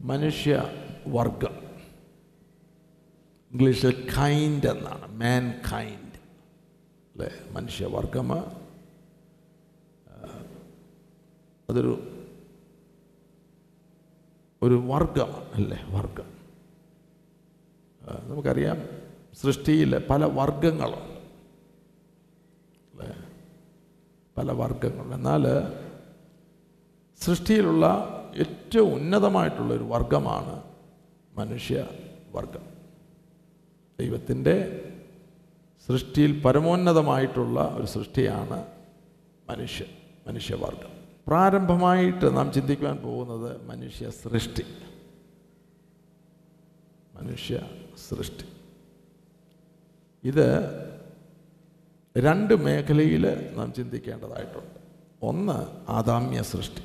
മനുഷ്യ വർഗം ഇംഗ്ലീഷിൽ കൈൻഡ് എന്നാണ് മാൻ കൈൻഡ് അല്ലേ മനുഷ്യവർഗം അതൊരു ഒരു വർഗമാണ് അല്ലേ? വർഗം നമുക്കറിയാം സൃഷ്ടിയിൽ പല വർഗങ്ങളുണ്ട് പല വർഗങ്ങളുണ്ട് എന്നാൽ സൃഷ്ടിയിലുള്ള ഏറ്റവും ഉന്നതമായിട്ടുള്ളൊരു വർഗമാണ് മനുഷ്യ വർഗം ദൈവത്തിന്റെ സൃഷ്ടിയിൽ പരമോന്നതമായിട്ടുള്ള ഒരു സൃഷ്ടിയാണ് മനുഷ്യ മനുഷ്യവർഗം പ്രാരംഭമായിട്ട് നാം ചിന്തിക്കുവാൻ പോകുന്നത് മനുഷ്യ സൃഷ്ടി മനുഷ്യ സൃഷ്ടി ഇത് രണ്ട് മേഖലയിൽ നാം ചിന്തിക്കേണ്ടതായിട്ടുണ്ട്. ഒന്ന് ആദാമ്യ സൃഷ്ടി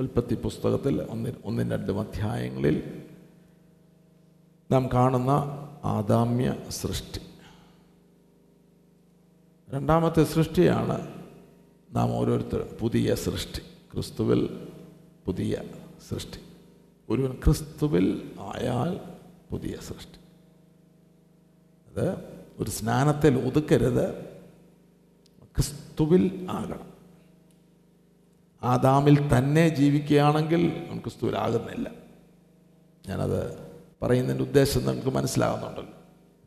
ഉൽപ്പത്തി പുസ്തകത്തിൽ ഒന്നി ഒന്നും രണ്ടും അധ്യായങ്ങളിൽ നാം കാണുന്ന ആദാമ്യ സൃഷ്ടി. രണ്ടാമത്തെ സൃഷ്ടിയാണ് നാം ഓരോരുത്തർ പുതിയ സൃഷ്ടി. ക്രിസ്തുവിൽ പുതിയ സൃഷ്ടി. ഒരുവൻ ക്രിസ്തുവിൽ ആയാൽ പുതിയ സൃഷ്ടി. അത് ഒരു സ്നാനത്തിൽ ഒതുക്കരുത് ക്രിസ്തുവിൽ ആകണം. ആദാമിൽ തന്നെ ജീവിക്കുകയാണെങ്കിൽ നമുക്ക് സ്ഥൂലാകുന്നില്ല. ഞാനത് പറയുന്നതിന്റെ ഉദ്ദേശം നിങ്ങൾക്ക് മനസ്സിലാകുന്നുണ്ടല്ലോ.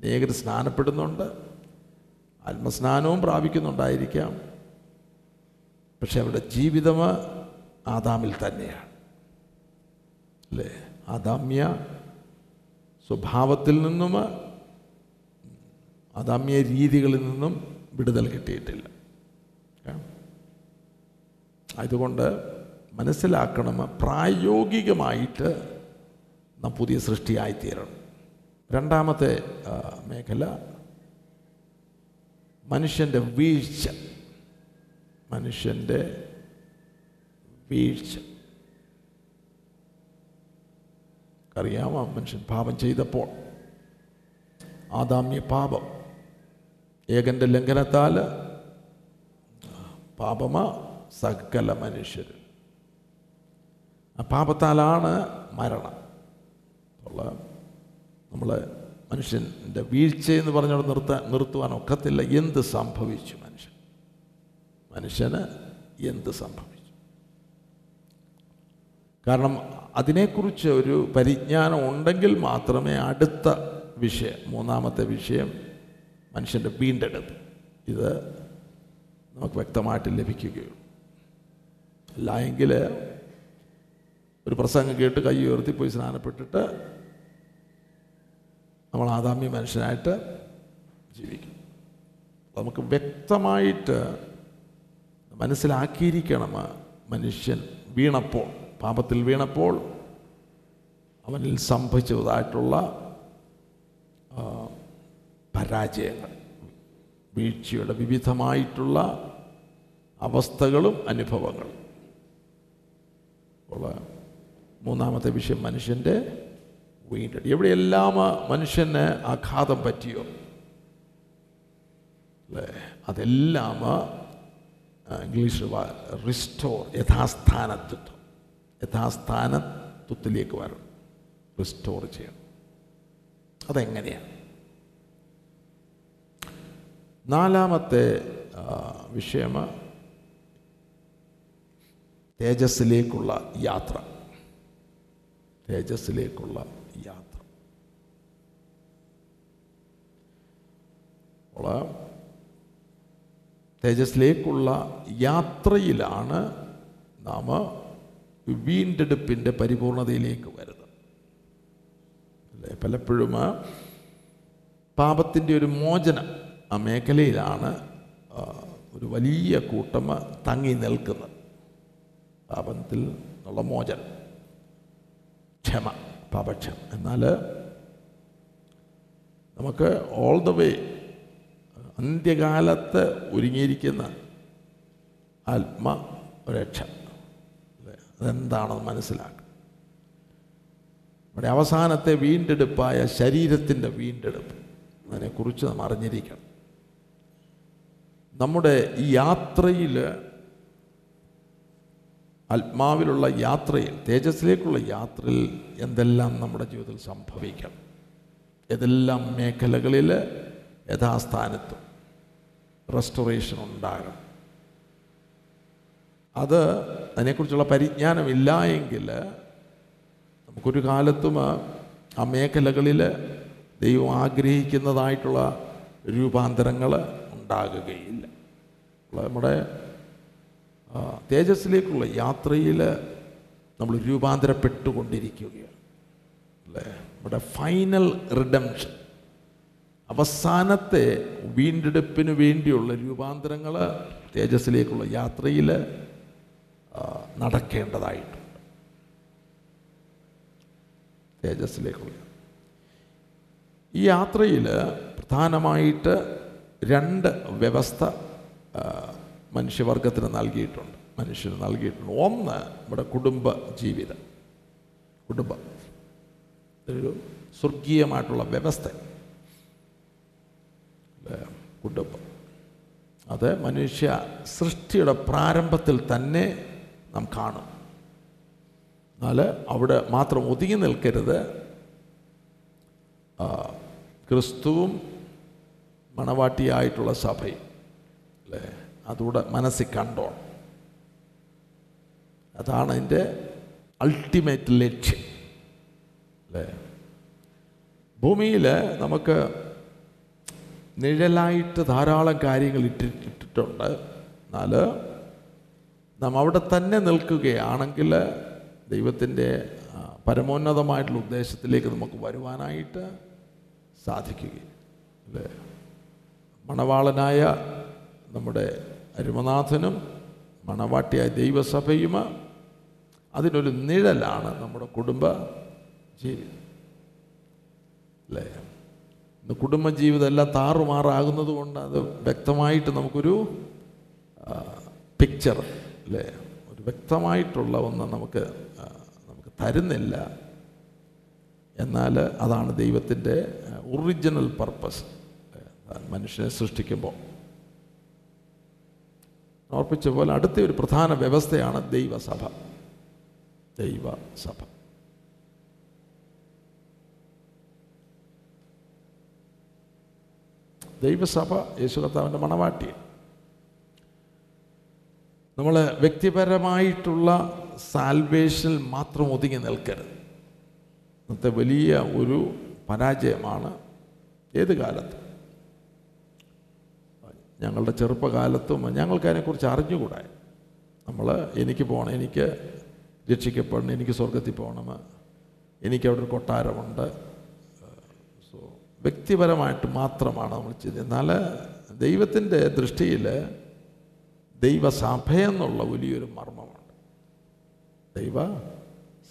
അനേകർ സ്നാനപ്പെടുന്നുണ്ട്. ആത്മസ്നാനവും പ്രാപിക്കുന്നുണ്ടായിരിക്കാം. പക്ഷെ അവരുടെ ജീവിതം ആദാമിൽ തന്നെയാണ്. അല്ലേ? ആദാമ്യ സ്വഭാവത്തിൽ നിന്നും ആദാമ്യ രീതികളിൽ നിന്നും വിടുതൽ കിട്ടിയിട്ടില്ല? അതുകൊണ്ട് മനസ്സിലാക്കണം പ്രായോഗികമായിട്ട് നാം പുതിയ സൃഷ്ടിയായിത്തീരണം. രണ്ടാമത്തെ മേഖല മനുഷ്യന്റെ വീഴ്ച. മനുഷ്യന്റെ വീഴ്ച. അറിയാമോ മനുഷ്യൻ പാപം ചെയ്തപ്പോൾ? ആദാമ്യ പാപം. ഏകന്റെ ലംഘനത്താൽ പാപമ സകല മനുഷ്യരും. ആ പാപത്താലാണ് മരണം. ഉള്ള നമ്മൾ മനുഷ്യന്റെ വീഴ്ച എന്ന് പറഞ്ഞോട് നിർത്താൻ നിർത്തുവാൻ ഒക്കത്തില്ല എന്ത് സംഭവിച്ചു മനുഷ്യൻ? മനുഷ്യന് എന്ത് സംഭവിച്ചു? കാരണം അതിനെക്കുറിച്ച് ഒരു പരിജ്ഞാനം ഉണ്ടെങ്കിൽ മാത്രമേ അടുത്ത വിഷയം മൂന്നാമത്തെ വിഷയം മനുഷ്യന്റെ വീണ്ടെടുപ്പ്. ഇത് നമുക്ക് വ്യക്തമായിട്ട് ലഭിക്കുകയുള്ളൂ. അല്ല എങ്കിൽ ഒരു പ്രസംഗം കേട്ട് കൈ ഉയർത്തി പോയി സ്നാനപ്പെട്ടിട്ട് നമ്മൾ ആദാമ്യ മനുഷ്യനായിട്ട് ജീവിക്കും. നമുക്ക് വ്യക്തമായിട്ട് മനസ്സിലാക്കിയിരിക്കണം മനുഷ്യൻ വീണപ്പോൾ പാപത്തിൽ വീണപ്പോൾ അവനിൽ സംഭവിച്ചതായിട്ടുള്ള പരാജയങ്ങൾ വീഴ്ചയുടെ വിവിധമായിട്ടുള്ള അവസ്ഥകളും അനുഭവങ്ങളും. അപ്പോൾ മൂന്നാമത്തെ വിഷയം മനുഷ്യന്റെ വീണ്ടെടുപ്പ് എവിടെയെല്ലാം മനുഷ്യന് ആഘാതം പറ്റിയോ? അല്ലേ? അതെല്ലാം ഇംഗ്ലീഷ് റിസ്റ്റോർ യഥാസ്ഥാനത്വം യഥാസ്ഥാനത്വത്തിലേക്ക് വരണം. റിസ്റ്റോർ ചെയ്യണം. അതെങ്ങനെയാണ്? നാലാമത്തെ വിഷയം തേജസ്സിലേക്കുള്ള യാത്ര. തേജസ്സിലേക്കുള്ള യാത്ര. തേജസ്സിലേക്കുള്ള യാത്രയിലാണ് നാം വീണ്ടെടുപ്പിന്റെ പരിപൂർണതയിലേക്ക് വരുന്നത്. അല്ലേ? പലപ്പോഴും പാപത്തിന്റെ ഒരു മോചനം ആ മേഖലയിലാണ് ഒരു വലിയ കൂട്ടം തങ്ങി നിൽക്കുന്നത്. പാപത്തിൽ നിന്നുള്ള മോചനം. ക്ഷമ പാപക്ഷമ. എന്നാൽ നമുക്ക് ഓൾ ദ വേ അന്ത്യകാലത്ത് ഒരുങ്ങിയിരിക്കുന്ന ആത്മരക്ഷ. അല്ലേ? അതെന്താണെന്ന് മനസ്സിലാക്കുക നമ്മുടെ അവസാനത്തെ വീണ്ടെടുപ്പായ ശരീരത്തിന്റെ വീണ്ടെടുപ്പ്. അതിനെക്കുറിച്ച് നാം അറിഞ്ഞിരിക്കണം. നമ്മുടെ ഈ യാത്രയിൽ ആത്മാവിലുള്ള യാത്രയിൽ തേജസ്സിലേക്കുള്ള യാത്രയിൽ എന്തെല്ലാം നമ്മുടെ ജീവിതത്തിൽ സംഭവിക്കണം ഏതെല്ലാം മേഖലകളിൽ യഥാസ്ഥാനത്തും റെസ്റ്റോറേഷൻ ഉണ്ടാകണം? അത് അതിനെക്കുറിച്ചുള്ള പരിജ്ഞാനമില്ല എങ്കിൽ നമുക്കൊരു കാലത്തും ആ മേഖലകളിൽ ദൈവം ആഗ്രഹിക്കുന്നതായിട്ടുള്ള രൂപാന്തരങ്ങൾ ഉണ്ടാകുകയില്ല. നമ്മുടെ തേജസ്സിലേക്കുള്ള യാത്രയിൽ നമ്മൾ രൂപാന്തരപ്പെട്ടുകൊണ്ടിരിക്കുകയാണ്. അല്ലേ? നമ്മുടെ ഫൈനൽ റിഡംഷൻ അവസാനത്തെ വീണ്ടെടുപ്പിന് വേണ്ടിയുള്ള രൂപാന്തരങ്ങൾ തേജസ്സിലേക്കുള്ള യാത്രയിൽ നടക്കേണ്ടതായിട്ടുണ്ട്. തേജസ്സിലേക്കുള്ള. ഈ യാത്രയിൽ പ്രധാനമായിട്ട് രണ്ട് വ്യവസ്ഥ മനുഷ്യവർഗത്തിന് നൽകിയിട്ടുണ്ട്. മനുഷ്യന് നൽകിയിട്ടുണ്ട്. ഒന്ന് നമ്മുടെ കുടുംബ ജീവിതം. കുടുംബം. ഒരു സ്വർഗീയമായിട്ടുള്ള വ്യവസ്ഥ? കുടുംബം. അത് മനുഷ്യ സൃഷ്ടിയുടെ പ്രാരംഭത്തിൽ തന്നെ നാം കാണും. എന്നാൽ അവിടെ മാത്രം ഒതുങ്ങി നിൽക്കരുത്. ക്രിസ്തുവും മണവാട്ടിയായിട്ടുള്ള സഭയും. അല്ലേ? അതുകൂടെ മനസ്സിൽ കണ്ടോ അതാണ് അതിന്റെ അൾട്ടിമേറ്റ് ലക്ഷ്യം. അല്ലേ? ഭൂമിയിൽ നമുക്ക് നിഴലായിട്ട് ധാരാളം കാര്യങ്ങൾ ഇട്ടിട്ടിട്ടുണ്ട് എന്നാൽ നാം അവിടെ തന്നെ നിൽക്കുകയാണെങ്കിൽ ദൈവത്തിന്റെ പരമോന്നതമായിട്ടുള്ള ഉദ്ദേശത്തിലേക്ക് നമുക്ക് വരുവാനായിട്ട് സാധിക്കുകയും അല്ലേ? മണവാളനായ നമ്മുടെ അരുമനാഥനും മണവാട്ടിയായ ദൈവസഭയും അതിനൊരു നിഴലാണ് നമ്മുടെ കുടുംബ ജീവിതം. അല്ലേ? ഇന്ന് കുടുംബജീവിതം എല്ലാം താറുമാറാകുന്നത് കൊണ്ട് അത് വ്യക്തമായിട്ട് നമുക്കൊരു പിക്ചർ അല്ലേ? ഒരു വ്യക്തമായിട്ടുള്ള ഒന്ന് നമുക്ക് നമുക്ക് തരുന്നില്ല. എന്നാൽ അതാണ് ദൈവത്തിന്റെ ഒറിജിനൽ പർപ്പസ് മനുഷ്യനെ സൃഷ്ടിക്കുമ്പോൾ. ഓർപ്പിച്ച പോലെ അടുത്ത ഒരു പ്രധാന വ്യവസ്ഥയാണ് ദൈവസഭ. ദൈവസഭ. ദൈവസഭ യേശു കർത്താവിന്റെ മണവാട്ടി നമ്മൾ വ്യക്തിപരമായിട്ടുള്ള സാൽവേഷനിൽ മാത്രം ഒതുങ്ങി നിൽക്കരുത്. ഇന്നത്തെ വലിയ ഒരു പരാജയമാണ് ഏത് കാലത്ത്. ഞങ്ങളുടെ ചെറുപ്പകാലത്തും ഞങ്ങൾക്ക് അതിനെക്കുറിച്ച് അറിഞ്ഞുകൂടാ? നമ്മൾ എനിക്ക് പോകണം എനിക്ക് രക്ഷിക്കപ്പെടണം എനിക്ക് സ്വർഗത്തിൽ പോകണം എനിക്ക് അവിടെ ഒരു കൊട്ടാരമുണ്ട്. സോ വ്യക്തിപരമായിട്ട് മാത്രമാണ് നമ്മൾ ചെയ്തത് എന്നാൽ ദൈവത്തിന്റെ ദൃഷ്ടിയിൽ ദൈവസഭ എന്നുള്ള വലിയൊരു മർമ്മമുണ്ട്. ദൈവ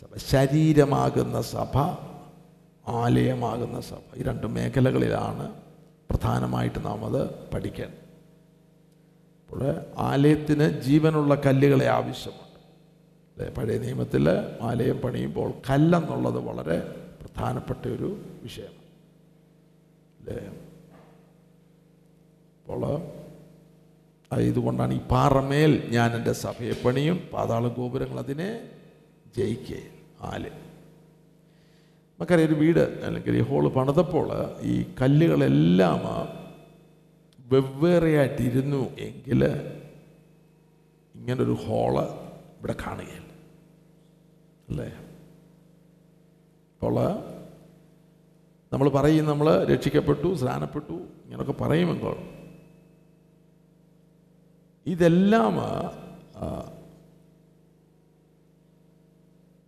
സഭ ശരീരമാകുന്ന സഭ ആലയമാകുന്ന സഭ ഈ രണ്ട് മേഖലകളിലാണ് പ്രധാനമായിട്ട് നാം അത് പഠിക്കേണ്ടത്. അപ്പോൾ ആലയത്തിന് ജീവനുള്ള കല്ലുകളെ ആവശ്യമുണ്ട്. പഴയ നിയമത്തിൽ ആലയം പണിയുമ്പോൾ കല്ലെന്നുള്ളത് വളരെ പ്രധാനപ്പെട്ട ഒരു വിഷയമാണ് അല്ലേ? അപ്പോൾ ഇതുകൊണ്ടാണ് ഈ പാറമേൽ ഞാൻ എന്റെ സഭയെ പണിയും പാതാള ഗോപുരങ്ങൾ അതിനെ ജയിക്കേ ആൽ നമുക്കറിയാം ഒരു വീട് അല്ലെങ്കിൽ ഈ ഹോൾ പണിതപ്പോൾ ഈ കല്ലുകളെല്ലാം വെവ്വേറെയായിട്ടിരുന്നു എങ്കിൽ ഇങ്ങനൊരു ഹോൾ ഇവിടെ കാണുകയില്ല. അല്ലേ? അപ്പോൾ നമ്മൾ പറയും നമ്മൾ രക്ഷിക്കപ്പെട്ടു സ്നാനപ്പെട്ടു ഇങ്ങനെയൊക്കെ പറയുമെങ്കിൽ ഇതെല്ലാം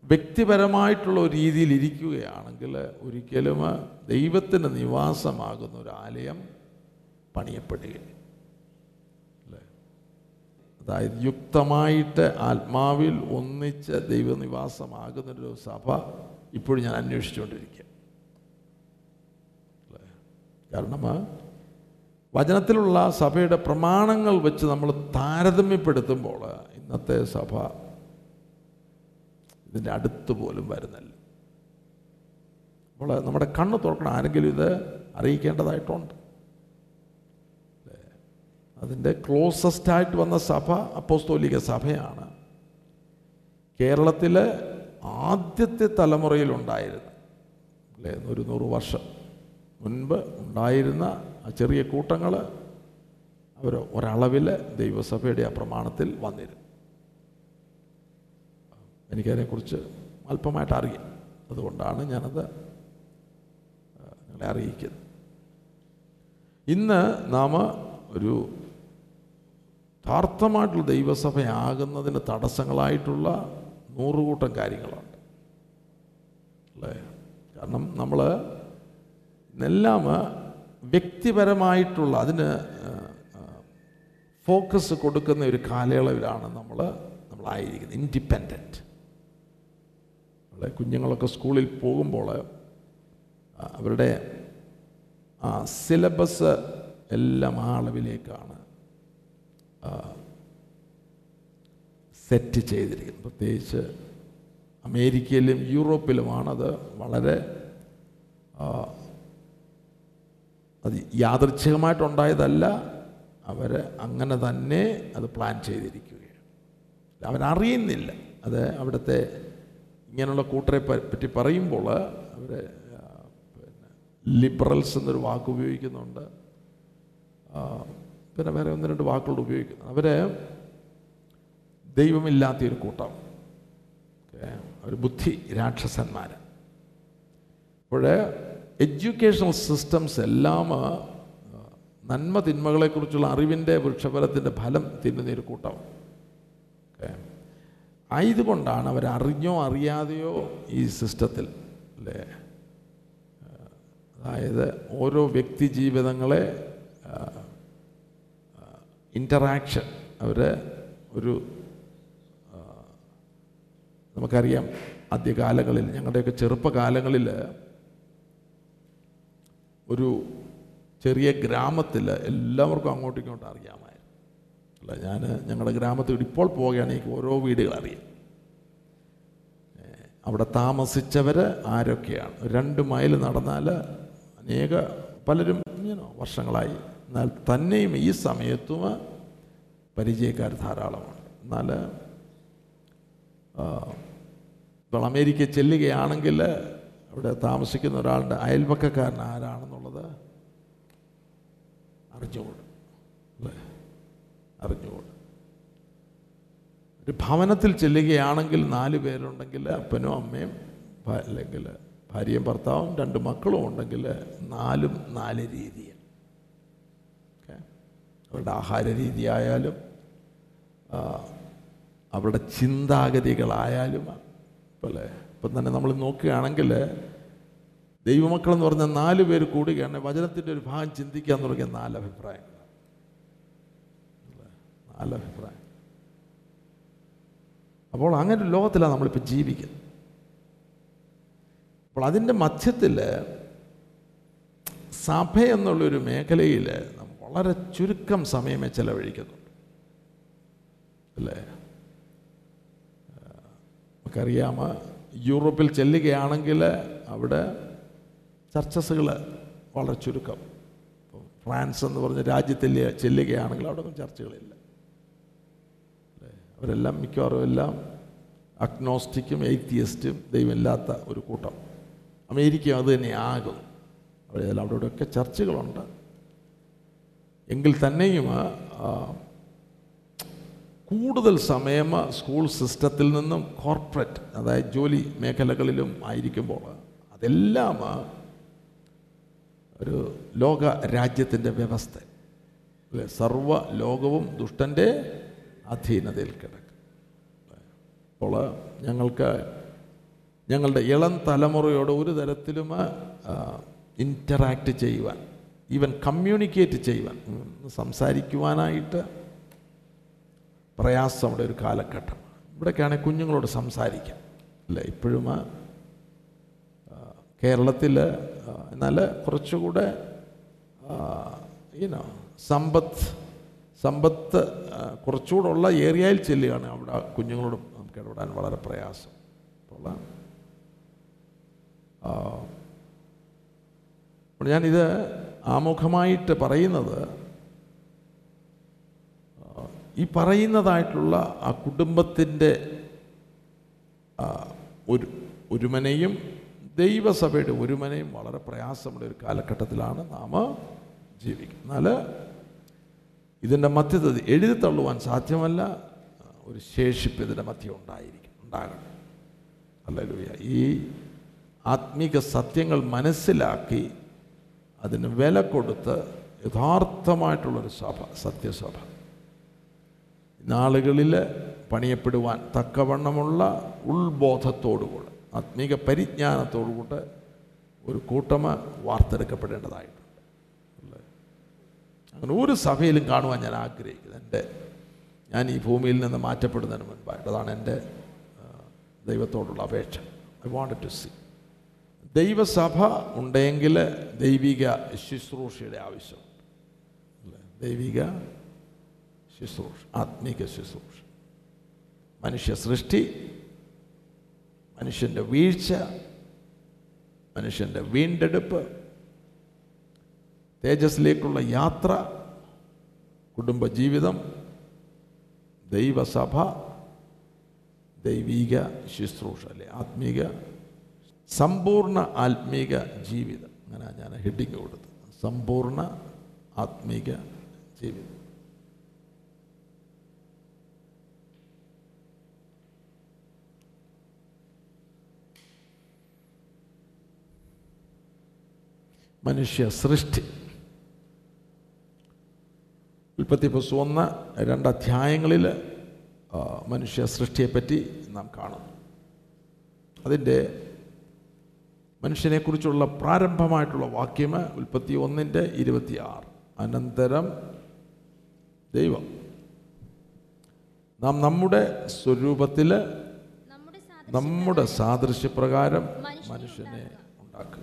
വ്യക്തിപരമായിട്ടുള്ള ഒരു രീതിയിൽ ഇരിക്കുകയാണെങ്കിൽ ഒരിക്കലും ദൈവത്തിന്റെ നിവാസമാകുന്ന ഒരു ആലയം പണിയപ്പെടുകയില്ല അല്ലേ? അതായത് യുക്തമായിട്ട് ആത്മാവിൽ ഒന്നിച്ച് ദൈവനിവാസമാകുന്നൊരു സഭ ഇപ്പോഴും ഞാൻ അന്വേഷിച്ചുകൊണ്ടിരിക്കുക അല്ലേ? കാരണം വചനത്തിലുള്ള സഭയുടെ പ്രമാണങ്ങൾ വെച്ച് നമ്മൾ താരതമ്യപ്പെടുത്തുമ്പോൾ ഇന്നത്തെ സഭ ഇതിന്റെ അടുത്ത് പോലും വരുന്നില്ല. അപ്പോൾ നമ്മുടെ കണ്ണ് തുറക്കണം. ആരെങ്കിലും ഇത് അറിയിക്കേണ്ടതായിട്ടുണ്ട്? അതിന്റെ ക്ലോസസ്റ്റ് ആയിട്ട് വന്ന സഭ അപ്പോസ്തോലിക സഭയാണ്. കേരളത്തിലെ ആദ്യത്തെ തലമുറയിലുണ്ടായിരുന്നു അല്ലേ ഒരു നൂറ് വർഷം മുൻപ് ഉണ്ടായിരുന്ന ചെറിയ കൂട്ടങ്ങൾ അവർ ഒരളവിൽ ദൈവസഭയുടെ ആ പ്രമാണത്തിൽ വന്നിരുന്നു. എനിക്കതിനെക്കുറിച്ച് അല്പമായിട്ട് അറിയാം. അതുകൊണ്ടാണ് ഞാനത് നിങ്ങളെ അറിയിക്കുന്നത്. ഇന്ന് നാം ഒരു യഥാർത്ഥമായിട്ടുള്ള ദൈവസഭയാകുന്നതിന് തടസ്സങ്ങളായിട്ടുള്ള നൂറുകൂട്ടം കാര്യങ്ങളുണ്ട് അല്ലേ? കാരണം നമ്മൾ എല്ലാം വ്യക്തിപരമായിട്ടുള്ള അതിന് ഫോക്കസ് കൊടുക്കുന്ന ഒരു കാലയളവിലാണ് നമ്മൾ നമ്മളായിരിക്കുന്നത് ഇൻഡിപെൻഡന്റ്. നമ്മളെ കുഞ്ഞുങ്ങളൊക്കെ സ്കൂളിൽ പോകുമ്പോൾ അവരുടെ ആ സിലബസ് എല്ലാം ആ അളവിലേക്കാണ് സെറ്റ് ചെയ്തിരിക്കുന്നത് പ്രത്യേകിച്ച് അമേരിക്കയിലും യൂറോപ്പിലുമാണ് അത് വളരെ അത് യാദൃച്ഛികമായിട്ടുണ്ടായതല്ല. അവർ അങ്ങനെ തന്നെ അത് പ്ലാൻ ചെയ്തിരിക്കുകയാണ്. അവരറിയുന്നില്ല. അത് അവിടുത്തെ ഇങ്ങനെയുള്ള കൂട്ടരെ പറ്റി പറയുമ്പോൾ അവർ പിന്നെ ലിബറൽസ് എന്നൊരു വാക്ക് ഉപയോഗിക്കുന്നുണ്ട്. പിന്നെ വേറെ ഒന്ന് രണ്ട് വാക്കുകൾ ഉപയോഗിക്കും. അവർ ദൈവമില്ലാത്തൊരു കൂട്ടം. അവർ ബുദ്ധി രാക്ഷസന്മാർ അപ്പോൾ എഡ്യൂക്കേഷണൽ സിസ്റ്റംസ് എല്ലാം നന്മ തിന്മകളെക്കുറിച്ചുള്ള അറിവിന്റെ വൃക്ഷഫലത്തിന്റെ ഫലം തിന്നുന്ന ഒരു കൂട്ടം. ഓക്കെ? ആയതുകൊണ്ടാണ് അവർ അറിഞ്ഞോ അറിയാതെയോ ഈ സിസ്റ്റത്തിൽ അല്ലേ? അതായത് ഓരോ വ്യക്തി ജീവിതങ്ങളെ ഇന്ററാക്ഷൻ അവർ ഒരു നമുക്കറിയാം ആദ്യകാലങ്ങളിൽ ഞങ്ങളുടെയൊക്കെ ചെറുപ്പകാലങ്ങളിൽ ഒരു ചെറിയ ഗ്രാമത്തിൽ എല്ലാവർക്കും അങ്ങോട്ടും ഇങ്ങോട്ടും അറിയാമായിരുന്നു. അല്ല ഞാൻ ഞങ്ങളുടെ ഗ്രാമത്തിൽ ഇപ്പോൾ പോവുകയാണെങ്കിൽ എനിക്ക് ഓരോ വീടുകൾ അറിയാം. അവിടെ താമസിച്ചവർ ആരൊക്കെയാണ്? രണ്ട് മൈൽ നടന്നാൽ അനേക പലരും വർഷങ്ങളായി എന്നാൽ തന്നെയും ഈ സമയത്തും പരിചയക്കാർ ധാരാളമാണ്. എന്നാൽ ഇപ്പോൾ അമേരിക്ക ചെല്ലുകയാണെങ്കിൽ അവിടെ താമസിക്കുന്ന ഒരാളുടെ അയൽപക്കക്കാരൻ ആരാണെന്നുള്ളത് അറിഞ്ഞുകൂടും. അല്ലേ? അറിഞ്ഞുകൂടും. ഒരു ഭവനത്തിൽ ചെല്ലുകയാണെങ്കിൽ നാല് പേരുണ്ടെങ്കിൽ അപ്പനും അമ്മയും അല്ലെങ്കിൽ ഭാര്യയും ഭർത്താവും രണ്ട് മക്കളും ഉണ്ടെങ്കിൽ നാലും നാല് രീതിയാണ്. അവരുടെ ആഹാര രീതിയായാലും അവരുടെ ചിന്താഗതികളായാലും പോലെ. ഇപ്പം തന്നെ നമ്മൾ നോക്കുകയാണെങ്കിൽ ദൈവമക്കളെന്ന് പറഞ്ഞ നാല് പേര് കൂടുകയാണ്. വചനത്തിന്റെ ഒരു ഭാഗം ചിന്തിക്കാൻ തുടങ്ങിയ നാല് അഭിപ്രായങ്ങൾ. നാല് അഭിപ്രായം അപ്പോൾ അങ്ങനെ ഒരു ലോകത്തിലാണ് നമ്മളിപ്പോൾ ജീവിക്കുന്നത്. അപ്പോൾ അതിന്റെ മധ്യത്തിൽ സഭ എന്നുള്ളൊരു മേഖലയിൽ വളരെ ചുരുക്കം സമയമേ ചെലവഴിക്കുന്നുണ്ട് അല്ലേ? നമുക്കറിയാം യൂറോപ്പിൽ ചെല്ലുകയാണെങ്കിൽ അവിടെ ചർച്ചസുകൾ വളരെ ചുരുക്കം. ഫ്രാൻസ് എന്ന് പറഞ്ഞ രാജ്യത്തിൽ ചെല്ലുകയാണെങ്കിൽ അവിടെ ഒന്നും ചർച്ചകളില്ല. അല്ലേ? അവരെല്ലാം മിക്കവാറും എല്ലാം അഗ്നോസ്റ്റിക്കും എയ്ത്തിയസ്റ്റും ദൈവമില്ലാത്ത ഒരു കൂട്ടം. അമേരിക്ക അത് തന്നെ ആകും അവിടെ അവിടെ ഇവിടെയൊക്കെ ചർച്ചകളുണ്ട്. എങ്കിൽ തന്നെയും കൂടുതൽ സമയം സ്കൂൾ സിസ്റ്റത്തിൽ നിന്നും കോർപ്പറേറ്റ് അതായത് ജോലി മേഖലകളിലും ആയിരിക്കുമ്പോൾ അതെല്ലാം ഒരു ലോക രാജ്യത്തിന്റെ വ്യവസ്ഥ. അല്ലേ? സർവ ലോകവും ദുഷ്ടന്റെ അധീനതയിൽ കിടക്കും. അപ്പോൾ ഞങ്ങൾക്ക് ഞങ്ങളുടെ ഇളം തലമുറയോട് ഒരു തരത്തിലും ഇന്ററാക്റ്റ് ചെയ്യുവാൻ ഈവൻ കമ്മ്യൂണിക്കേറ്റ് ചെയ്യുവാൻ സംസാരിക്കുവാനായിട്ട് പ്രയാസമുള്ള ഒരു കാലഘട്ടം. ഇവിടേക്കാണെങ്കിൽ കുഞ്ഞുങ്ങളോട് സംസാരിക്കാം. അല്ലേ ഇപ്പോഴും കേരളത്തിൽ എന്നാൽ കുറച്ചുകൂടെ ഈനോ സമ്പത്ത് സമ്പത്ത് കുറച്ചുകൂടെ ഉള്ള ഏരിയയിൽ ചെല്ലുകയാണ് അവിടെ കുഞ്ഞുങ്ങളോട് നമുക്ക് ഇടപെടാൻ വളരെ പ്രയാസം. അപ്പോൾ ഞാനിത് ആമുഖമായിട്ട് പറയുന്നത് ഈ പറയുന്നതായിട്ടുള്ള ആ കുടുംബത്തിന്റെ ഒരു ഒരുമനയും ദൈവസഭയുടെ ഒരുമനയും വളരെ പ്രയാസമുള്ള ഒരു കാലഘട്ടത്തിലാണ് നാം ജീവിക്കുന്നത്. എന്നാൽ ഇതിന്റെ മധ്യത എഴുതി തള്ളുവാൻ സാധ്യമല്ല. ഒരു ശേഷിപ്പ് ഇതിന്റെ മധ്യം ഉണ്ടായിരിക്കും ഉണ്ടാകണം. അല്ലൂയ ഈ ആത്മീക സത്യങ്ങൾ മനസ്സിലാക്കി അതിന് വില കൊടുത്ത് യഥാർത്ഥമായിട്ടുള്ളൊരു സഭ സത്യസഭ. നാളുകളിൽ പണിയപ്പെടുവാൻ തക്കവണ്ണമുള്ള ഉൾബോധത്തോടുകൂടെ ആത്മീക പരിജ്ഞാനത്തോടുകൂടെ ഒരു കൂട്ടമ വാർത്തെടുക്കപ്പെടേണ്ടതായിട്ടുണ്ട്? അങ്ങനെ ഒരു സഭയിലും കാണുവാൻ ഞാൻ ആഗ്രഹിക്കുന്നത് എന്റെ ഞാൻ ഈ ഭൂമിയിൽ നിന്ന് മാറ്റപ്പെടുന്നതിന് മുൻപായിട്ട് അതാണ് എന്റെ ദൈവത്തോടുള്ള അപേക്ഷ. ഐ വാണ്ട് ടു സി ദൈവസഭ ഉണ്ടെങ്കിൽ ദൈവിക ശുശ്രൂഷയുടെ അല്ലേ? ദൈവിക ശുശ്രൂഷ ആത്മീക ശുശ്രൂഷ. മനുഷ്യ സൃഷ്ടി മനുഷ്യന്റെ വീഴ്ച മനുഷ്യന്റെ വീണ്ടെടുപ്പ് തേജസ്സിലേക്കുള്ള യാത്ര കുടുംബജീവിതം ദൈവസഭ ദൈവിക ശുശ്രൂഷ അല്ലെ? ആത്മീക സമ്പൂർണ ആത്മീക ജീവിതം. അങ്ങനെ ഞാൻ ഹെഡിങ് കൊടുത്തത്. സമ്പൂർണ ആത്മീക ജീവിതം. മനുഷ്യ സൃഷ്ടി. ഉൽപ്പത്തി പുസ്തകം ഒന്ന് രണ്ട് അധ്യായങ്ങളിൽ ആ, മനുഷ്യ സൃഷ്ടിയെപ്പറ്റി നാം കാണുന്നു. അതിന്റെ മനുഷ്യനെക്കുറിച്ചുള്ള പ്രാരംഭമായിട്ടുള്ള വാക്യം ഉൽപ്പത്തി ഒന്നിന്റെ ഇരുപത്തിയാറ്. അനന്തരം ദൈവം. നാം നമ്മുടെ സ്വരൂപത്തിൽ നമ്മുടെ സാദൃശ്യപ്രകാരം മനുഷ്യനെ ഉണ്ടാക്കുക.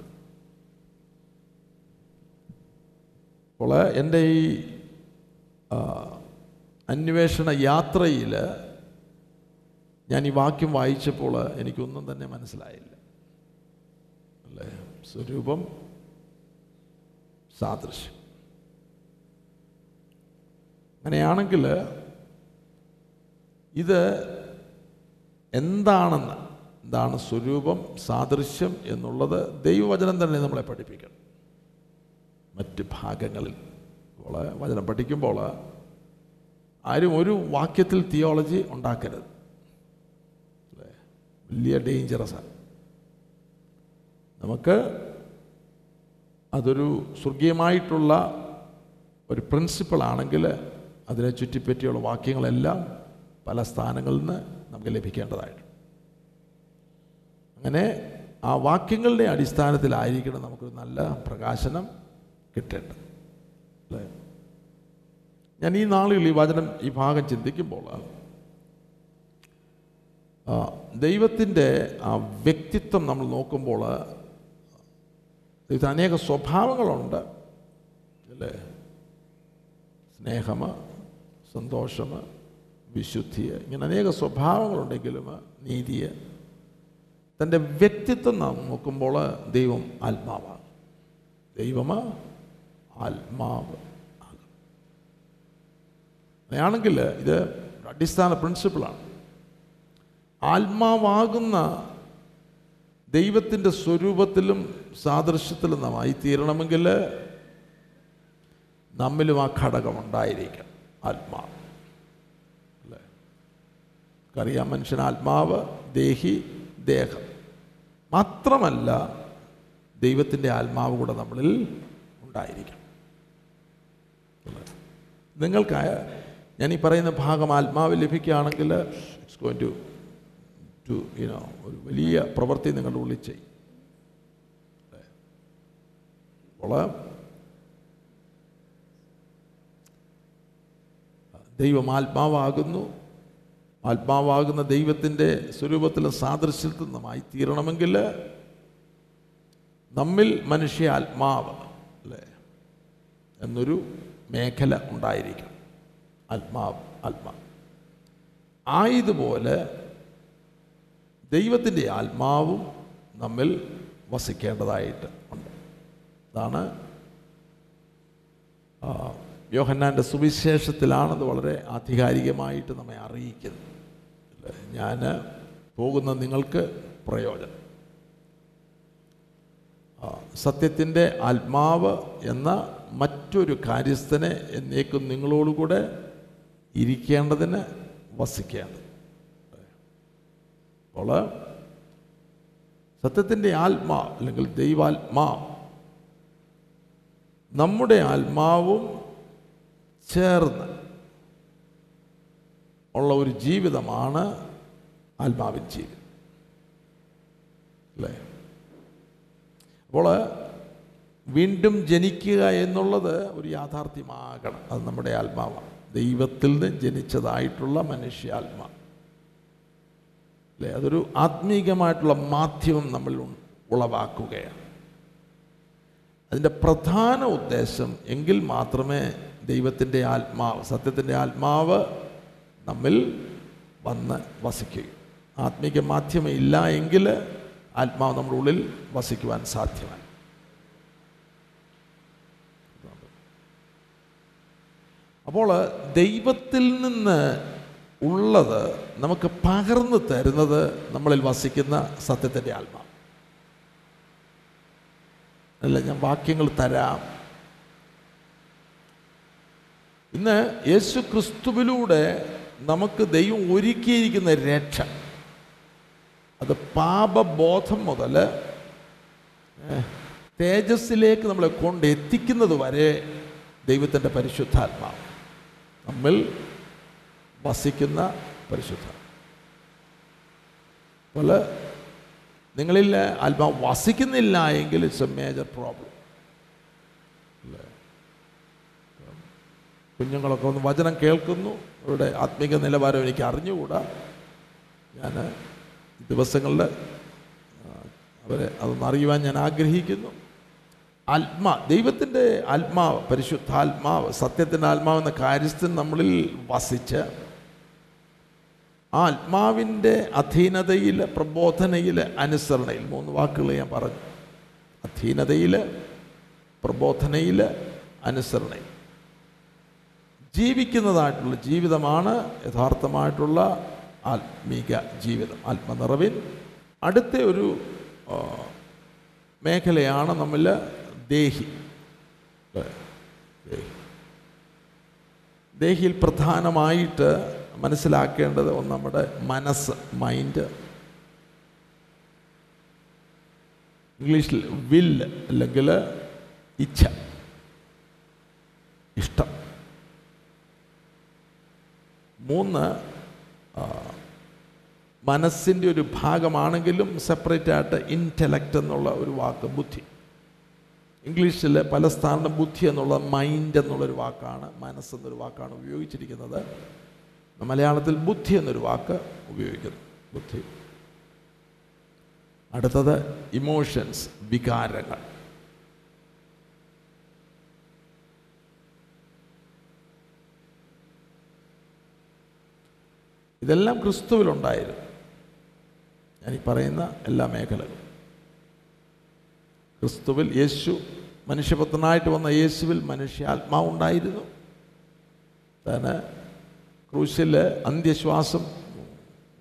അപ്പോൾ എന്റെ ഈ അന്വേഷണ യാത്രയിൽ ഞാൻ ഈ വാക്യം വായിച്ചപ്പോൾ എനിക്കൊന്നും തന്നെ മനസ്സിലായില്ല. അല്ലേ? സ്വരൂപം സാദൃശ്യം. അങ്ങനെയാണെങ്കിൽ ഇത് എന്താണെന്ന് എന്താണ് സ്വരൂപം സാദൃശ്യം എന്നുള്ളത് ദൈവവചനം തന്നെ നമ്മളെ പഠിപ്പിക്കണം. മറ്റ് ഭാഗങ്ങളിൽ വചനം പഠിക്കുമ്പോൾ ആരും ഒരു വാക്യത്തിൽ തിയോളജി ഉണ്ടാക്കരുത്. അല്ലേ? വലിയ ഡേഞ്ചറസാണ് നമുക്ക് അതൊരു സ്വർഗീയമായിട്ടുള്ള ഒരു പ്രിൻസിപ്പിൾ ആണെങ്കിൽ അതിനെ ചുറ്റിപ്പറ്റിയുള്ള വാക്യങ്ങളെല്ലാം പല സ്ഥാനങ്ങളിൽ നിന്ന് നമുക്ക് ലഭിക്കേണ്ടതായിട്ടുണ്ട്. അങ്ങനെ ആ വാക്യങ്ങളുടെ അടിസ്ഥാനത്തിലായിരിക്കണം നമുക്കൊരു നല്ല പ്രകാശനം കിട്ടേണ്ടത്. അല്ലേ? ഞാൻ ഈ നാളുകളിൽ ഈ വചനം ഈ ഭാഗം ചിന്തിക്കുമ്പോൾ ദൈവത്തിന്റെ ആ വ്യക്തിത്വം നമ്മൾ നോക്കുമ്പോൾ ഇത് അനേക സ്വഭാവങ്ങളുണ്ട്. അല്ലേ? സ്നേഹം സന്തോഷം വിശുദ്ധി ഇങ്ങനെ അനേക സ്വഭാവങ്ങളുണ്ടെങ്കിലും നീതിയെ. തന്റെ വ്യക്തിത്വം നാം നോക്കുമ്പോൾ ദൈവം ആത്മാവാണ്. ദൈവം ആത്മാവ് അങ്ങനെയാണെങ്കിൽ ഇത് അടിസ്ഥാന പ്രിൻസിപ്പിളാണ് ആത്മാവാകുന്ന ദൈവത്തിന്റെ സ്വരൂപത്തിലും സാദൃശ്യത്തിലും നാം ആയിത്തീരണമെങ്കിൽ നമ്മിലും ആ ഘടകം ഉണ്ടായിരിക്കണം. ആത്മാവ്. അല്ലേ? അറിയാം മനുഷ്യൻ ആത്മാവ് ദേഹി ദേഹം. മാത്രമല്ല ദൈവത്തിന്റെ ആത്മാവ് കൂടെ നമ്മളിൽ ഉണ്ടായിരിക്കണം? നിങ്ങൾക്ക് ഞാൻ ഈ പറയുന്ന ഭാഗം ആത്മാവ് ലഭിക്കുകയാണെങ്കിൽ it's going to to you know ഒരു വലിയ പ്രവൃത്തി നിങ്ങളുടെ ഉള്ളിൽ ചെയ്യും. ദൈവം ആത്മാവാകുന്നു. ആത്മാവാകുന്ന ദൈവത്തിന്റെ സ്വരൂപത്തിലും സാദൃശ്യത്തിൽ തീരണമെങ്കിൽ നമ്മിൽ മനുഷ്യ ആത്മാവ് അല്ലേ? എന്നൊരു മേഖല ഉണ്ടായിരിക്കണം. ആത്മാവ് ആത്മാവ്. ആയതുപോലെ ദൈവത്തിന്റെ ആത്മാവും നമ്മിൽ വസിക്കേണ്ടതായിട്ട് ഉണ്ട്. അതാണ് യോഹന്നാന്റെ സുവിശേഷത്തിലാണത് വളരെ ആധികാരികമായിട്ട് നമ്മെ അറിയിക്കുന്നത്. ഞാൻ പോകുന്ന നിങ്ങൾക്ക് പ്രയോജനം. സത്യത്തിന്റെ ആത്മാവ് എന്ന മറ്റൊരു കാര്യസ്ഥനെ എന്നേക്കും നിങ്ങളോടുകൂടെ ഇരിക്കേണ്ടതിന് വസിക്കേണ്ടത്. അപ്പോൾ സത്യത്തിന്റെ ആത്മാ അല്ലെങ്കിൽ ദൈവാത്മാ നമ്മുടെ ആത്മാവും ചേർന്ന് ഉള്ള ഒരു ജീവിതമാണ് ആത്മാവിൻ ജീവിതം. അല്ലേ? അപ്പോൾ വീണ്ടും ജനിക്കുക എന്നുള്ളത് ഒരു യാഥാർത്ഥ്യമാകണം. അത് നമ്മുടെ ആത്മാവാണ്. ദൈവത്തിൽ നിന്ന് ജനിച്ചതായിട്ടുള്ള മനുഷ്യാത്മാ. അല്ലേ? അതൊരു ആത്മീകമായിട്ടുള്ള മാധ്യമം നമ്മൾ ഉളവാക്കുകയാണ്. അതിന്റെ പ്രധാന ഉദ്ദേശം എങ്കിൽ മാത്രമേ ദൈവത്തിന്റെ ആത്മാവ് സത്യത്തിന്റെ ആത്മാവ് നമ്മിൽ വന്ന് വസിക്കുകയും ആത്മീക മാധ്യമം ഇല്ല എങ്കിൽ ആത്മാവ് നമ്മുടെ ഉള്ളിൽ വസിക്കുവാൻ സാധ്യമല്ല. അപ്പോൾ ദൈവത്തിൽ നിന്ന് ഉള്ളത് നമുക്ക് പകർന്നു തരുന്നത് നമ്മളിൽ വസിക്കുന്ന സത്യത്തിന്റെ ആത്മാവ് അല്ല ഞാൻ വാക്യങ്ങൾ തരാം. ഇന്ന് യേശു ക്രിസ്തുവിലൂടെ നമുക്ക് ദൈവം ഒരുക്കിയിരിക്കുന്ന രക്ഷ. അത് പാപബോധം മുതൽ തേജസ്സിലേക്ക് നമ്മളെ കൊണ്ട് എത്തിക്കുന്നത് വരെ ദൈവത്തിന്റെ പരിശുദ്ധാത്മാവ്. നമ്മിൽ വസിക്കുന്ന പരിശുദ്ധ. അതുപോലെ നിങ്ങളിൽ ആത്മാവ് വസിക്കുന്നില്ല എങ്കിൽ ഇറ്റ്സ് എ മേജർ പ്രോബ്ലം കുഞ്ഞുങ്ങളൊക്കെ ഒന്ന് വചനം കേൾക്കുന്നു. അവരുടെ ആത്മീക നിലവാരം എനിക്ക് അറിഞ്ഞുകൂടാ. ഞാൻ ദിവസങ്ങളിൽ അവരെ അതൊന്ന് അറിയുവാൻ ഞാൻ ആഗ്രഹിക്കുന്നു. ആത്മാ ദൈവത്തിന്റെ ആത്മാവ് പരിശുദ്ധാത്മാവ് സത്യത്തിന്റെ ആത്മാവെന്ന കാര്യസ്ഥൻ നമ്മളിൽ വസിച്ച് ആത്മാവിന്റെ അധീനതയിൽ പ്രബോധനയിൽ അനുസരണയിൽ മൂന്ന് വാക്കുകൾ ഞാൻ പറഞ്ഞു. അധീനതയിൽ പ്രബോധനയിൽ അനുസരണയിൽ. ജീവിക്കുന്നതായിട്ടുള്ള ജീവിതമാണ് യഥാർത്ഥമായിട്ടുള്ള ആത്മീക ജീവിതം. ആത്മനിറവിൻ അടുത്ത ഒരു മേഖലയാണ് നമ്മൾ? ദേഹി. ദേഹിയിൽ പ്രധാനമായിട്ട് മനസ്സിലാക്കേണ്ടത് നമ്മുടെ മനസ്സ് മൈൻഡ് ഇംഗ്ലീഷിൽ വിൽ അല്ലെങ്കിൽ ഇച്ഛ. ഇഷ്ടം. മൂന്ന് മനസ്സിന്റെ ഒരു ഭാഗമാണെങ്കിലും സെപ്പറേറ്റ് ആയിട്ട് ഇന്റലക്റ്റ് എന്നുള്ള ഒരു വാക്ക് ബുദ്ധി. ഇംഗ്ലീഷിൽ പല സ്ഥാനം ബുദ്ധി എന്നുള്ള മൈൻഡ് എന്നുള്ളൊരു വാക്കാണ് മനസ്സെന്നൊരു വാക്കാണ് ഉപയോഗിച്ചിരിക്കുന്നത്. മലയാളത്തിൽ ബുദ്ധി എന്നൊരു വാക്ക് ഉപയോഗിക്കുന്നു. ബുദ്ധി. അടുത്തത് ഇമോഷൻസ് വികാരങ്ങൾ. ഇതെല്ലാം ക്രിസ്തുവിലുണ്ടായിരുന്നു. ഞാൻ ഈ പറയുന്ന എല്ലാ മേഖലകളും. ക്രിസ്തുവിൽ യേശു മനുഷ്യപുത്രനായിട്ട് വന്ന യേശുവിൽ മനുഷ്യ മനുഷ്യാത്മാവുണ്ടായിരുന്നു. തന്നെ ക്രൂശിൽ അന്ത്യശ്വാസം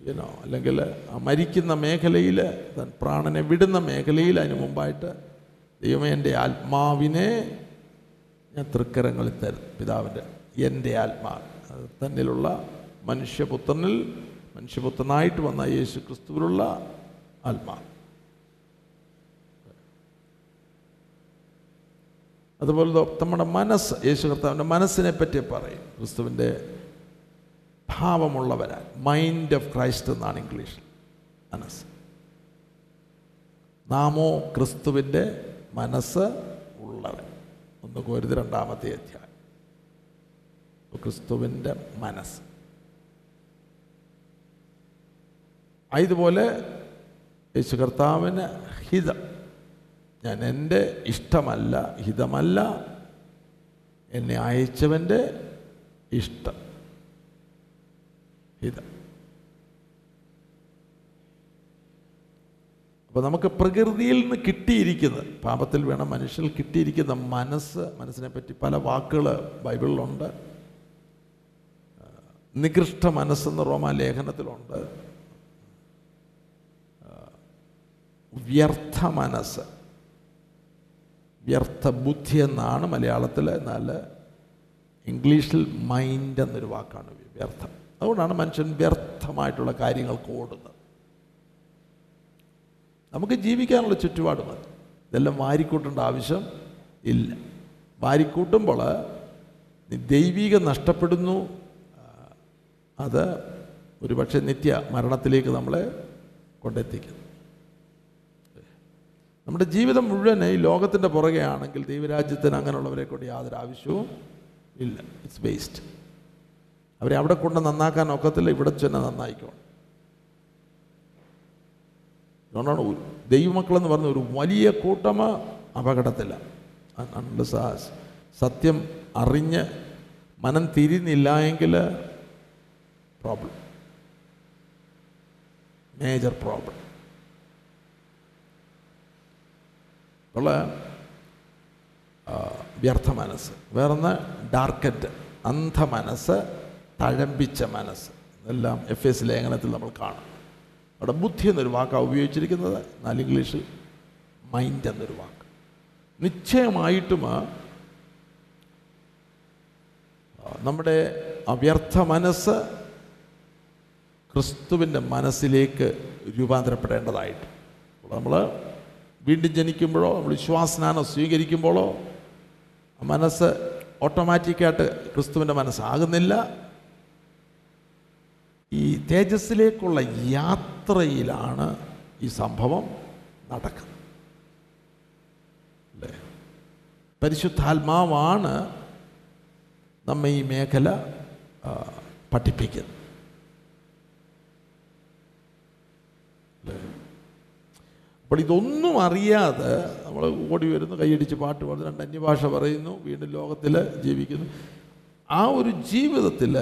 ഇനോ അല്ലെങ്കിൽ മരിക്കുന്ന മേഖലയിൽ തൻ പ്രാണനെ വിടുന്ന മേഖലയിൽ അതിന് മുമ്പായിട്ട് ദൈവമേ എന്റെ ആത്മാവിനെ ഞാൻ തൃക്കരങ്ങളിൽ തരും. പിതാവിന്റെ എന്റെ ആത്മാവ്. തന്നിലുള്ള മനുഷ്യപുത്രനിൽ മനുഷ്യപുത്രനായിട്ട് വന്ന യേശു ക്രിസ്തുവിലുള്ള ആത്മാവ്. അതുപോലെ നമ്മുടെ മനസ്സ് യേശു കർത്താവിന്റെ മനസ്സിനെ പറ്റി പറയും. ക്രിസ്തുവിന്റെ ഭാവമുള്ളവരാൻ മൈൻഡ് ഓഫ് ക്രൈസ്റ്റ് എന്നാണ് ഇംഗ്ലീഷിൽ മനസ്സ്. നാമോ ക്രിസ്തുവിന്റെ മനസ്സ് ഉള്ളവൻ. ഒന്ന് കോരുത് രണ്ടാമത്തെ അധ്യായം. ക്രിസ്തുവിന്റെ മനസ്സ്. ഇതുപോലെ യേശു കർത്താവിന് ഹിതം. ഞാൻ എന്റെ ഇഷ്ടമല്ല ഹിതമല്ല എന്നെ അയച്ചവന്റെ ഇഷ്ടം. ഹിതം അപ്പോൾ നമുക്ക് പ്രകൃതിയിൽ നിന്ന് കിട്ടിയിരിക്കുന്നത് പാപത്തിൽ വേണം മനുഷ്യൽ കിട്ടിയിരിക്കുന്ന മനസ്സ് മനസ്സിനെ പറ്റി പല വാക്കുകൾ ബൈബിളിലുണ്ട്. നികൃഷ്ട മനസ്സെന്ന് റോമാ ലേഖനത്തിലുണ്ട്. വ്യർത്ഥ മനസ്സ്. വ്യർത്ഥ ബുദ്ധി എന്നാണ് മലയാളത്തിൽ എന്നാൽ ഇംഗ്ലീഷിൽ മൈൻഡ് എന്നൊരു വാക്കാണ് വ്യർത്ഥം. അതുകൊണ്ടാണ് മനുഷ്യൻ വ്യർത്ഥമായിട്ടുള്ള കാര്യങ്ങൾക്ക് ഓടുന്നത് നമുക്ക് ജീവിക്കാനുള്ള ചുറ്റുപാട് മതി. ഇതെല്ലാം വാരിക്കൂട്ടേണ്ട ആവശ്യം ഇല്ല. വാരിക്കൂട്ടുമ്പോൾ ദൈവികം നഷ്ടപ്പെടുന്നു. അത് ഒരുപക്ഷെ നിത്യ മരണത്തിലേക്ക് നമ്മളെ കൊണ്ടെത്തിക്കുന്നു. നമ്മുടെ ജീവിതം മുഴുവൻ ഈ ലോകത്തിന്റെ പുറകെ ആണെങ്കിൽ ദൈവരാജ്യത്തിന് അങ്ങനെയുള്ളവരെ കൊണ്ട് യാതൊരു ആവശ്യവും ഇല്ല. ഇറ്റ്സ് വേസ്റ്റ് അവരെ അവിടെ കൊണ്ട് നന്നാക്കാൻ ഒക്കത്തില്ല ഇവിടെ ചെന്ന് നന്നായിക്കോണം അതുകൊണ്ടാണ് ദൈവമക്കളെന്ന് പറഞ്ഞ ഒരു വലിയ കൂട്ടമ അപകടത്തില്ല സത്യം അറിഞ്ഞ് മനം തിരിഞ്ഞില്ല എങ്കിൽ പ്രോബ്ലം മേജർ പ്രോബ്ലം ഉള്ള വ്യർത്ഥ മനസ്സ്. വേറൊന്ന് ഡാർക്കറ്റ് അന്ധ മനസ്സ്. തഴമ്പിച്ച മനസ്സ്. എല്ലാം എഫ് എസ് ലേഖനത്തിൽ നമ്മൾ കാണും. അവിടെ ബുദ്ധി എന്നൊരു വാക്കാണ് ഉപയോഗിച്ചിരിക്കുന്നത്. എന്നാൽ ഇംഗ്ലീഷിൽ മൈൻഡ് എന്നൊരു വാക്ക്. നിശ്ചയമായിട്ടും നമ്മുടെ അവ്യർത്ഥ മനസ്സ് ക്രിസ്തുവിന്റെ മനസ്സിലേക്ക് രൂപാന്തരപ്പെടേണ്ടതായിട്ട്. നമ്മൾ വീണ്ടും ജനിക്കുമ്പോഴോ നമ്മൾ വിശ്വാസനാനം സ്വീകരിക്കുമ്പോഴോ മനസ്സ് ഓട്ടോമാറ്റിക്കായിട്ട് ക്രിസ്തുവിന്റെ മനസ്സാകുന്നില്ല. ഈ തേജസ്സിലേക്കുള്ള യാത്രയിലാണ് ഈ സംഭവം നടക്കുന്നത്. അല്ലേ? പരിശുദ്ധാത്മാവാണ് നമ്മെ ഈ മേഖല പഠിപ്പിക്കുന്നത്? അപ്പോൾ ഇതൊന്നും അറിയാതെ നമ്മൾ ഓടി വരുന്നു കൈയടിച്ച് പാട്ട് പാടുന്നു രണ്ട് അന്യഭാഷ പറയുന്നു വീണ്ടും ലോകത്തിൽ ജീവിക്കുന്നു. ആ ഒരു ജീവിതത്തിൽ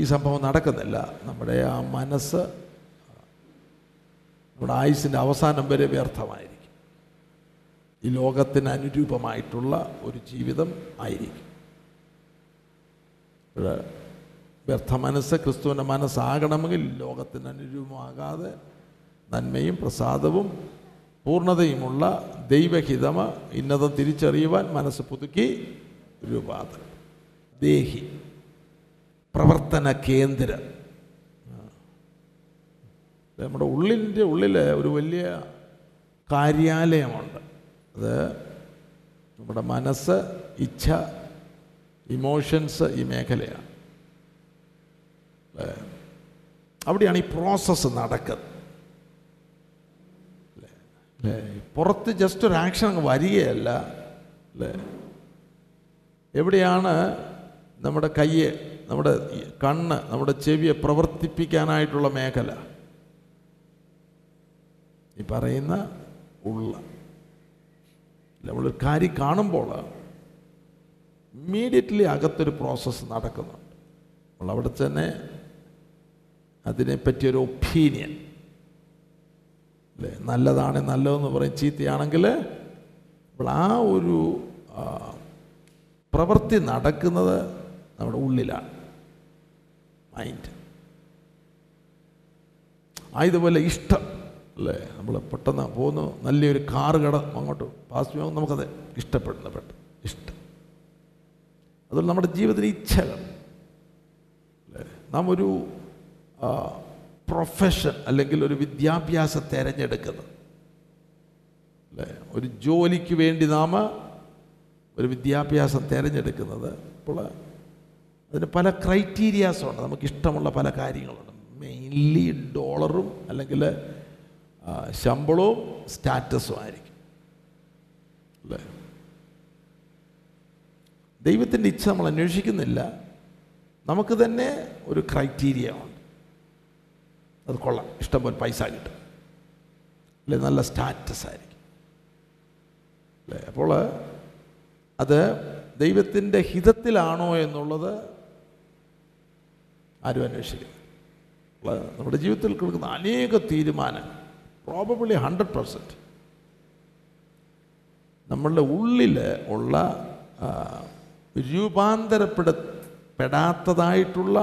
ഈ സംഭവം നടക്കുന്നില്ല. നമ്മുടെ ആ മനസ്സ് നമ്മുടെ ആയുസിന്റെ അവസാനം വരെ വ്യർത്ഥമായിരിക്കും. ഈ ലോകത്തിന് അനുരൂപമായിട്ടുള്ള ഒരു ജീവിതം ആയിരിക്കും. വ്യർത്ഥ മനസ്സ് ക്രിസ്തുവിന്റെ മനസ്സാകണമെങ്കിൽ ലോകത്തിന് അനുരൂപമാകാതെ നന്മയും പ്രസാദവും പൂർണതയുമുള്ള ദൈവഹിതമ ഇന്നതം തിരിച്ചറിയുവാൻ മനസ്സ് പുതുക്കി രൂപാന്തരം. ദേഹി. പ്രവർത്തന കേന്ദ്രം. നമ്മുടെ ഉള്ളിന്റെ ഉള്ളിൽ ഒരു വലിയ കാര്യാലയമുണ്ട് അത് നമ്മുടെ മനസ്സ് ഇച്ഛ ഇമോഷൻസ് ഈ മേഖലയാണ്? അവിടെയാണ് ഈ പ്രോസസ്സ് നടക്കുന്നത്? അല്ലേ? പുറത്ത് ജസ്റ്റ് ഒരു ആക്ഷൻ അങ്ങ് വരികയല്ല അല്ലേ എവിടെയാണ് നമ്മുടെ കയ്യെ നമ്മുടെ കണ്ണ് നമ്മുടെ ചെവിയെ പ്രവർത്തിപ്പിക്കാനായിട്ടുള്ള മേഖല. ഈ പറയുന്ന ഉള്ള. നമ്മളൊരു കാര്യം കാണുമ്പോൾ ഇമ്മീഡിയറ്റ്ലി അകത്തൊരു പ്രോസസ്സ് നടക്കുന്നുണ്ട്. അപ്പോൾ അവിടെ തന്നെ അതിനെപ്പറ്റി ഒരു ഒപ്പീനിയൻ. അല്ലേ നല്ലതാണ് നല്ലതെന്ന് പറയും ചീത്തയാണെങ്കിൽ അപ്പോൾ ആ ഒരു പ്രവൃത്തി നടക്കുന്നത് നമ്മുടെ ഉള്ളിലാണ്. മൈൻഡ് ആ ഇതുപോലെ ഇഷ്ടം അല്ലേ? നമ്മൾ പെട്ടെന്ന് പോകുന്നു നല്ലൊരു കാറ് കട അങ്ങോട്ട് പാസ് ചെയ്യുമ്പോൾ നമുക്കത് ഇഷ്ടപ്പെടുന്ന പെട്ടെന്ന് ഇഷ്ടം. അതുപോലെ നമ്മുടെ ജീവിതത്തിന് ഇച്ഛകൾ അല്ലേ? നാം ഒരു പ്രൊഫഷൻ അല്ലെങ്കിൽ ഒരു വിദ്യാഭ്യാസം തിരഞ്ഞെടുക്കുന്നത് അല്ലേ? ഒരു ജോലിക്ക് വേണ്ടി നാം ഒരു വിദ്യാഭ്യാസം തിരഞ്ഞെടുക്കുന്നത് അപ്പോൾ അതിന് പല ക്രൈറ്റീരിയാസും ഉണ്ട്. നമുക്ക് ഇഷ്ടമുള്ള പല കാര്യങ്ങളുണ്ട്. മെയിൻലി ഡോളറും അല്ലെങ്കിൽ ശമ്പളവും സ്റ്റാറ്റസും ആയിരിക്കും. അല്ലേ? ദൈവത്തിന്റെ ഇച്ഛ നമ്മൾ അന്വേഷിക്കുന്നില്ല. നമുക്ക് തന്നെ ഒരു ക്രൈറ്റീരിയ ഉണ്ട്. അത് കൊള്ളാം. ഇഷ്ടം പോലെ പൈസ കിട്ടും. അല്ലെ? നല്ല സ്റ്റാറ്റസ് ആയിരിക്കും. അല്ലേ? അപ്പോൾ അത് ദൈവത്തിന്റെ ഹിതത്തിലാണോ എന്നുള്ളത് ആരും അന്വേഷിക്കും അപ്പോൾ നമ്മുടെ ജീവിതത്തിൽ കൊടുക്കുന്ന അനേക തീരുമാനങ്ങൾ. പ്രോബബിളി ഹൺഡ്രഡ് പെർസെന്റ് നമ്മളുടെ ഉള്ളിൽ ഉള്ള രൂപാന്തരപ്പെടപ്പെടാത്തതായിട്ടുള്ള രൂപാന്തരപ്പെട പെടാത്തതായിട്ടുള്ള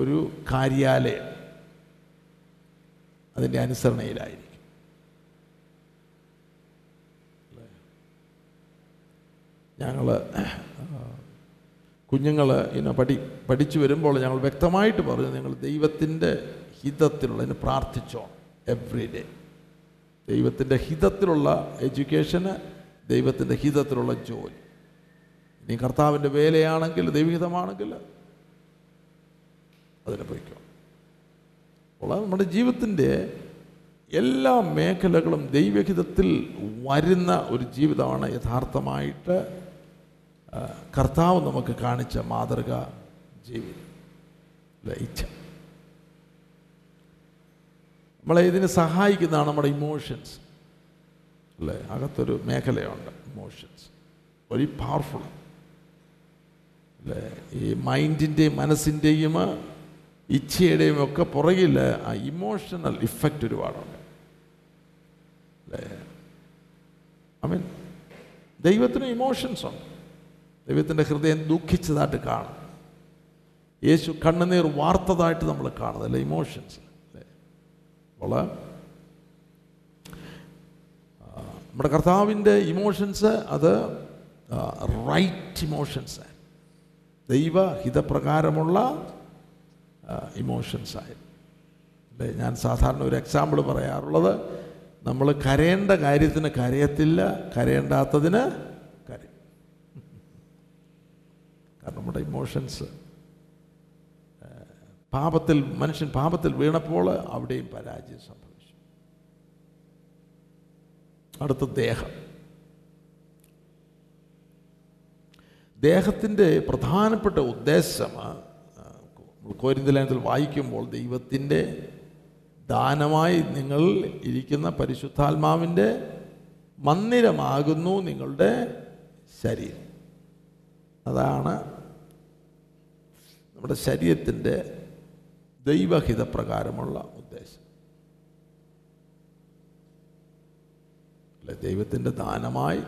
ഒരു കാര്യാലയം അതിന്റെ അനുസരണയിലായിരിക്കും. ഞങ്ങൾ കുഞ്ഞുങ്ങൾ ഇങ്ങനെ പഠി പഠിച്ചു വരുമ്പോൾ ഞങ്ങൾ വ്യക്തമായിട്ട് പറഞ്ഞു നിങ്ങൾ ദൈവത്തിന്റെ ഹിതത്തിലുള്ള അതിന് പ്രാർത്ഥിച്ചോ എവ്രി ഡേ ദൈവത്തിന്റെ ഹിതത്തിലുള്ള എഡ്യൂക്കേഷന് ദൈവത്തിന്റെ ഹിതത്തിലുള്ള ജോലി. ഇനി കർത്താവിന്റെ വേലയാണെങ്കിൽ ദൈവഹിതമാണെങ്കിൽ അതിനെ പോയിക്കോ. അപ്പോൾ നമ്മുടെ ജീവിതത്തിന്റെ എല്ലാ മേഖലകളും ദൈവഹിതത്തിൽ വരുന്ന ഒരു ജീവിതമാണ് യഥാർത്ഥമായിട്ട് കർത്താവ് നമുക്ക് കാണിച്ച മാതൃക ജീവിതം ലയിച്ച നമ്മളെ ഇതിനെ സഹായിക്കുന്നതാണ് നമ്മുടെ ഇമോഷൻസ് അല്ലേ? അകത്തൊരു മേഖലയുണ്ട് ഇമോഷൻസ് വെരി പവർഫുൾ അല്ലേ? ഈ മൈൻഡിന്റെയും മനസ്സിന്റെയും ഇച്ഛയുടെയും ഒക്കെ പുറകിൽ ആ ഇമോഷണൽ ഇഫക്റ്റ് ഒരുപാടുണ്ട്. അല്ലേ? ഐ മീൻ ദൈവത്തിന് ഇമോഷൻസ് ഉണ്ട്. ദൈവത്തിന്റെ ഹൃദയം ദുഃഖിച്ചതായിട്ട് കാണും. യേശു കണ്ണുനീർ വാർത്തതായിട്ട് നമ്മൾ കാണുന്നത് അല്ലേ? ഇമോഷൻസ് അപ്പോൾ നമ്മുടെ കർത്താവിന്റെ ഇമോഷൻസ് അത് റൈറ്റ് ഇമോഷൻസ് ദൈവഹിതപ്രകാരമുള്ള ഇമോഷൻസ് ആയിരുന്നു അല്ലേ? ഞാൻ സാധാരണ ഒരു എക്സാമ്പിൾ പറയാറുള്ളത് നമ്മൾ കരയേണ്ട കാര്യത്തിന് കരയത്തില്ല കരയേണ്ടാത്തതിന് കരയും കാരണം നമ്മുടെ ഇമോഷൻസ് പാപത്തിൽ മനുഷ്യൻ പാപത്തിൽ വീണപ്പോൾ അവിടെയും പരാജയം സംഭവിച്ചു. അടുത്ത ദേഹം. ദേഹത്തിന്റെ പ്രധാനപ്പെട്ട ഉദ്ദേശം കോരിന്തലയനത്തിൽ വായിക്കുമ്പോൾ ദൈവത്തിന്റെ ദാനമായി നിങ്ങൾ ഇരിക്കുന്ന പരിശുദ്ധാത്മാവിന്റെ മന്ദിരമാകുന്നു നിങ്ങളുടെ ശരീരം. അതാണ് നമ്മുടെ ശരീരത്തിന്റെ ദൈവഹിതപ്രകാരമുള്ള ഉദ്ദേശം. അല്ലെ ദൈവത്തിന്റെ ദാനമായി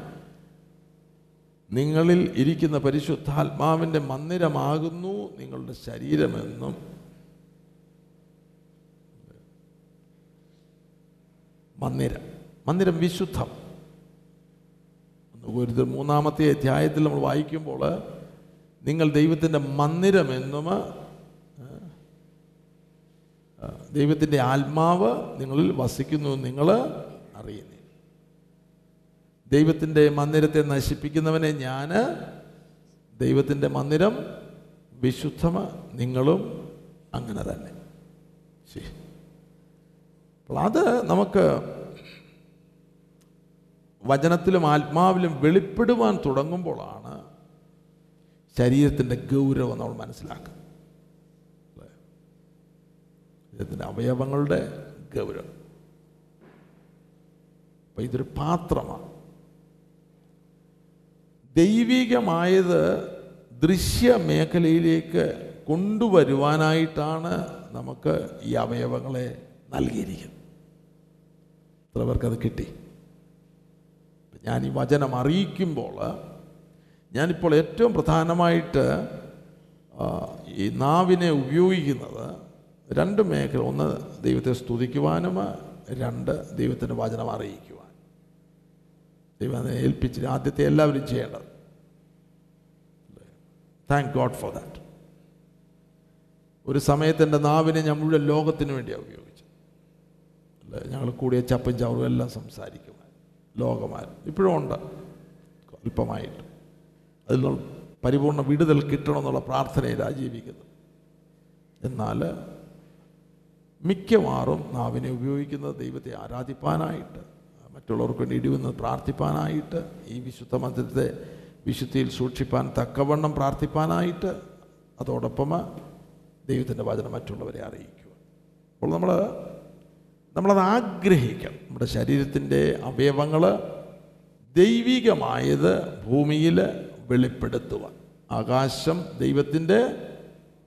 നിങ്ങളിൽ ഇരിക്കുന്ന പരിശുദ്ധാത്മാവിന്റെ മന്ദിരമാകുന്നു നിങ്ങളുടെ ശരീരമെന്നും. മന്ദിരം മന്ദിരം വിശുദ്ധം. ഒരു മൂന്നാമത്തെ അധ്യായത്തിൽ നമ്മൾ വായിക്കുമ്പോൾ നിങ്ങൾ ദൈവത്തിന്റെ മന്ദിരമെന്നും ദൈവത്തിന്റെ ആത്മാവ് നിങ്ങളിൽ വസിക്കുന്നു നിങ്ങൾ അറിയുന്നു. ദൈവത്തിന്റെ മന്ദിരത്തെ നശിപ്പിക്കുന്നവനെ ഞാൻ ദൈവത്തിന്റെ മന്ദിരം വിശുദ്ധമ നിങ്ങളും അങ്ങനെ തന്നെ. അപ്പോൾ അത് നമുക്ക് വചനത്തിലും ആത്മാവിലും വെളിപ്പെടുവാൻ തുടങ്ങുമ്പോഴാണ് ശരീരത്തിന്റെ ഗൗരവം നമ്മൾ മനസ്സിലാക്കുക ശരീരത്തിന്റെ അവയവങ്ങളുടെ ഗൗരവം. അപ്പം ഇതൊരു പാത്രമാണ്. ദൈവികമായത് ദൃശ്യ മേഖലയിലേക്ക് കൊണ്ടുവരുവാനായിട്ടാണ് നമുക്ക് ഈ അവയവങ്ങളെ നൽകിയിരിക്കുന്നത്. എത്ര പേർക്കത് കിട്ടി? ഞാൻ ഈ വചനം അറിയിക്കുമ്പോൾ ഞാനിപ്പോൾ ഏറ്റവും പ്രധാനമായിട്ട് ഈ നാവിനെ ഉപയോഗിക്കുന്നത് രണ്ട് മേഖല. ഒന്ന് ദൈവത്തെ സ്തുതിക്കുവാനും രണ്ട് ദൈവത്തിന്റെ വചനം അറിയിക്കുവാൻ. ദൈവം ഏൽപ്പിച്ച് ആദ്യത്തെ എല്ലാവരും ചെയ്യേണ്ടത്. താങ്ക് ഗോഡ് ഫോർ ദാറ്റ് ഒരു സമയത്ത് എന്റെ നാവിനെ ഞാൻ മുഴുവൻ ലോകത്തിന് വേണ്ടിയാണ് ഉപയോഗിച്ചത്. അല്ലേ? ഞങ്ങൾ കൂടിയ ചപ്പും ചവറും എല്ലാം സംസാരിക്കുവാൻ. ലോകമാർ ഇപ്പോഴും ഉണ്ട്. അല്പമായിട്ട്. അതിൽ പരിപൂർണ പരിപൂർണ വിടുതൽ കിട്ടണമെന്നുള്ള പ്രാർത്ഥനയിലാണ് ജീവിക്കുന്നത് എന്നാൽ മിക്കവാറും നാവിനെ ഉപയോഗിക്കുന്നത് ദൈവത്തെ ആരാധിപ്പാനായിട്ട് മറ്റുള്ളവർക്ക് വേണ്ടി ഇടിവെന്ന് പ്രാർത്ഥിപ്പാനായിട്ട് ഈ വിശുദ്ധ മന്ദിരത്തെ വിശുദ്ധിയിൽ സൂക്ഷിപ്പാൻ തക്കവണ്ണം പ്രാർത്ഥിപ്പാനായിട്ട് അതോടൊപ്പം ദൈവത്തിന്റെ വചനം മറ്റുള്ളവരെ അറിയിക്കുക അപ്പോൾ നമ്മൾ നമ്മളത് ആഗ്രഹിക്കണം. നമ്മുടെ ശരീരത്തിന്റെ അവയവങ്ങൾ ദൈവികമായത് ഭൂമിയിൽ വെളിപ്പെടുത്തുവാൻ. ആകാശം ദൈവത്തിന്റെ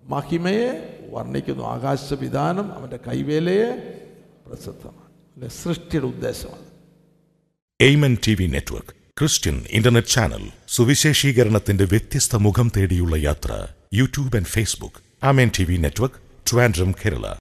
മഹിമയെ വർണിക്കുന്നു. ആകാശവിധാനം അവന്റെ കൈവേലയെ പ്രസിദ്ധമാണ്. സൃഷ്ടിയുടെ ഉദ്ദേശമാണ്. Amen T V network Christian internet channel സുവിശേഷീകരണത്തിന്റെ വ്യത്യസ്ത മുഖം തേടിയുള്ള യാത്ര YouTube and Facebook. Amen T V network Trivandrum Kerala.